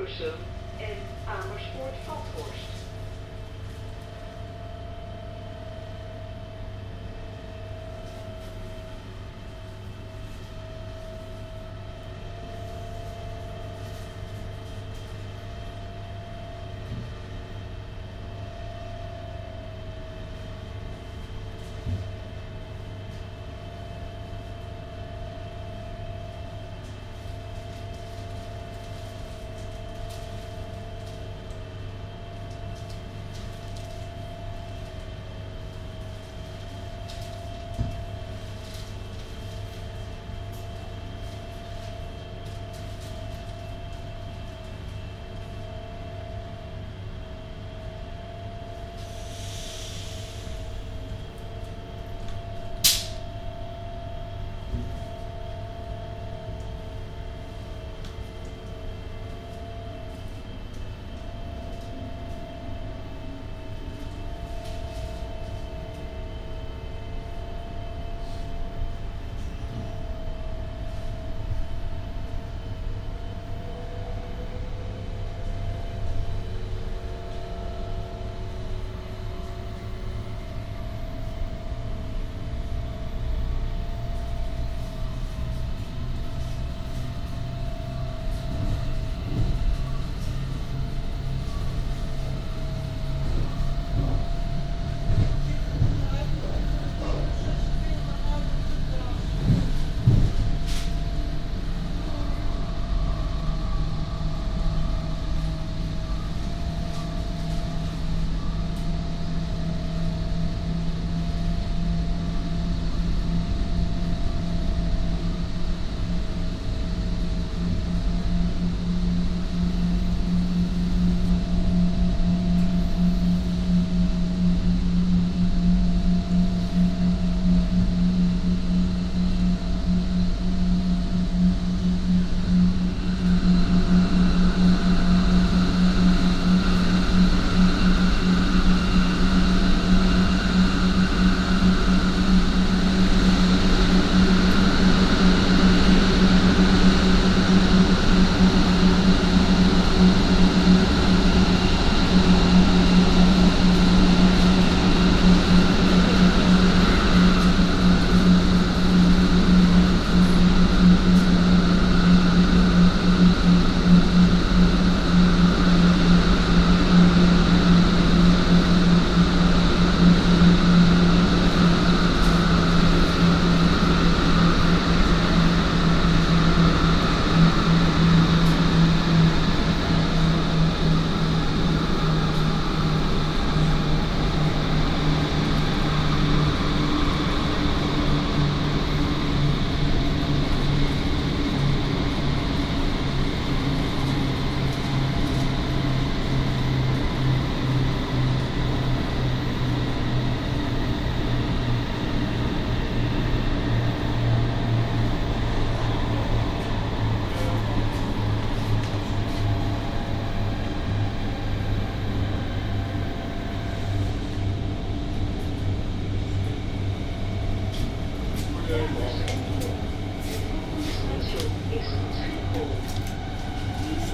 Hilversum en Amersfoort-Vathorst.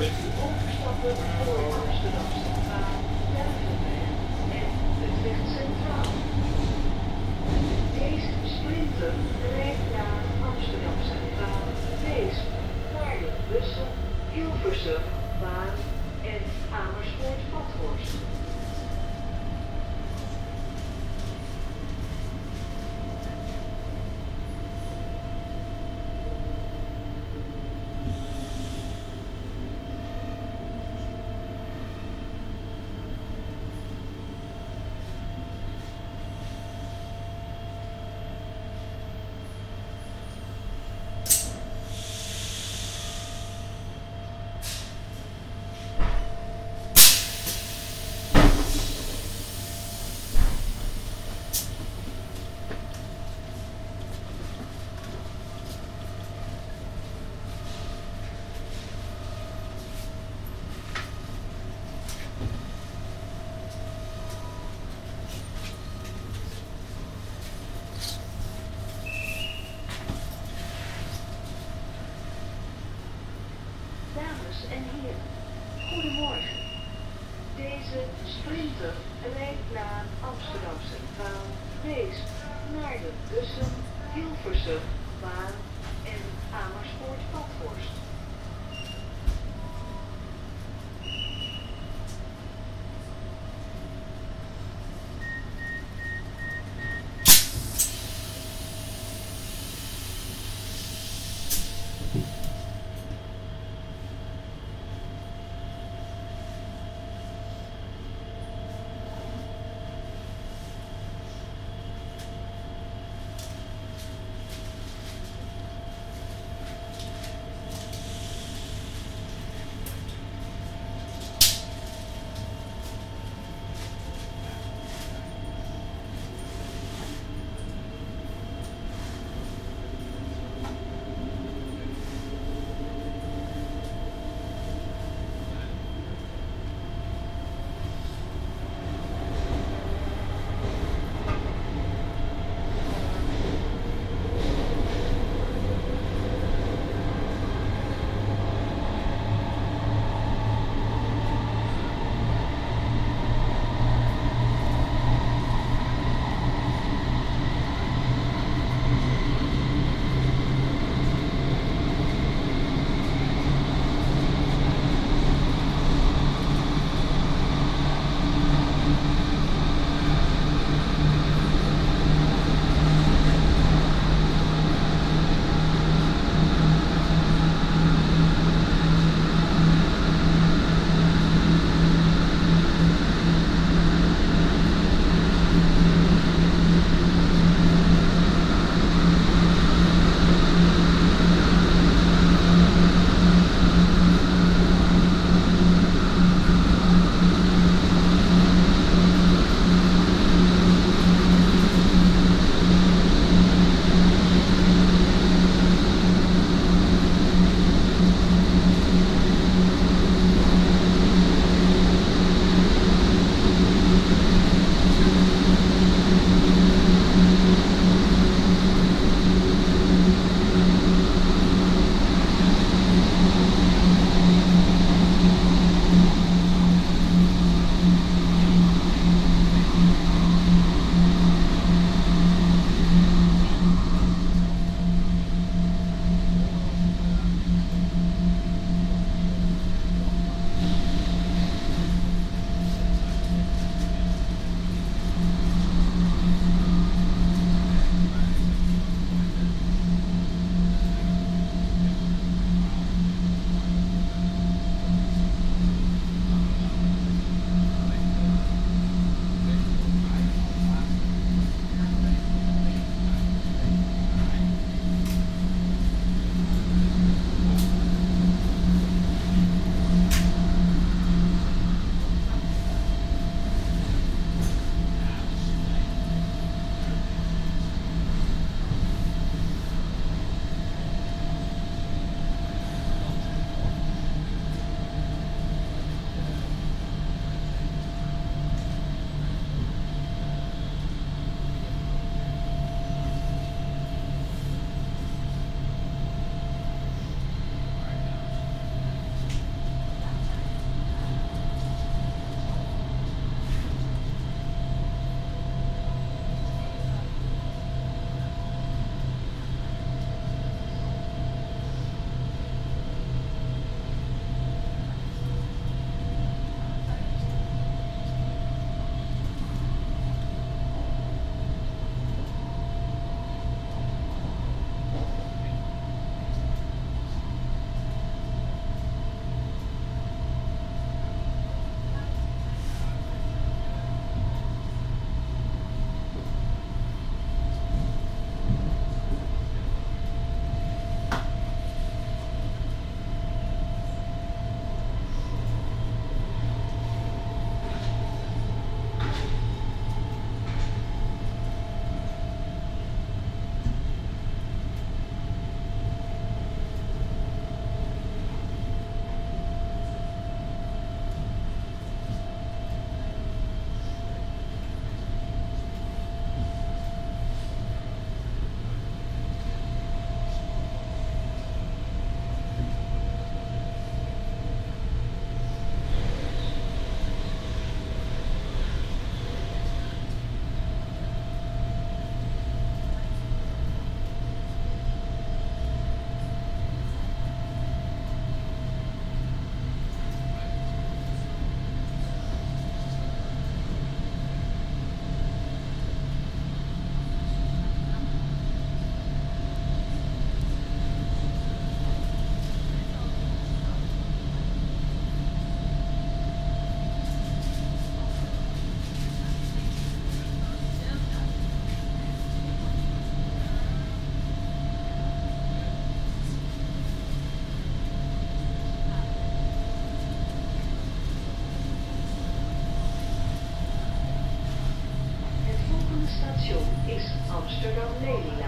Overstappen voor Amsterdam Centraal, Belgenberg en het licht Centraal. Deze sprinten rijdt naar Amsterdam Centraal, deze paarden, bussen, heel verse, baan en hamersport. registered old lady.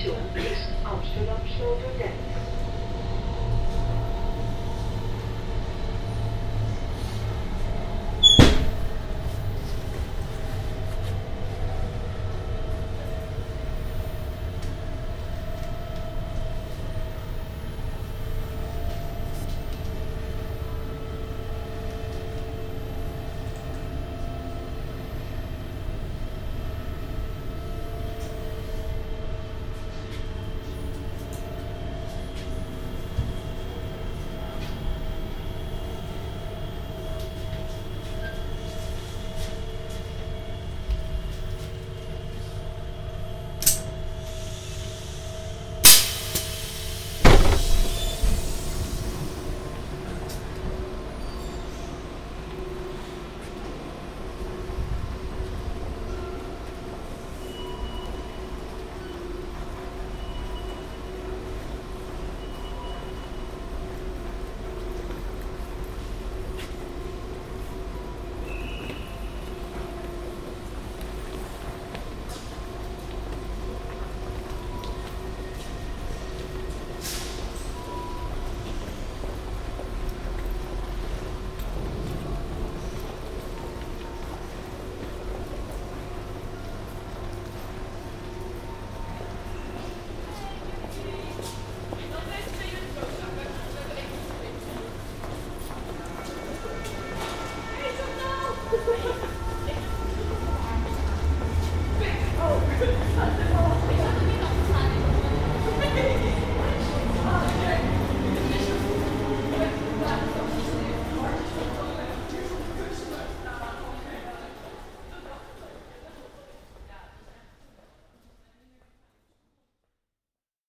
Station is Amsterdam Sloterdijk.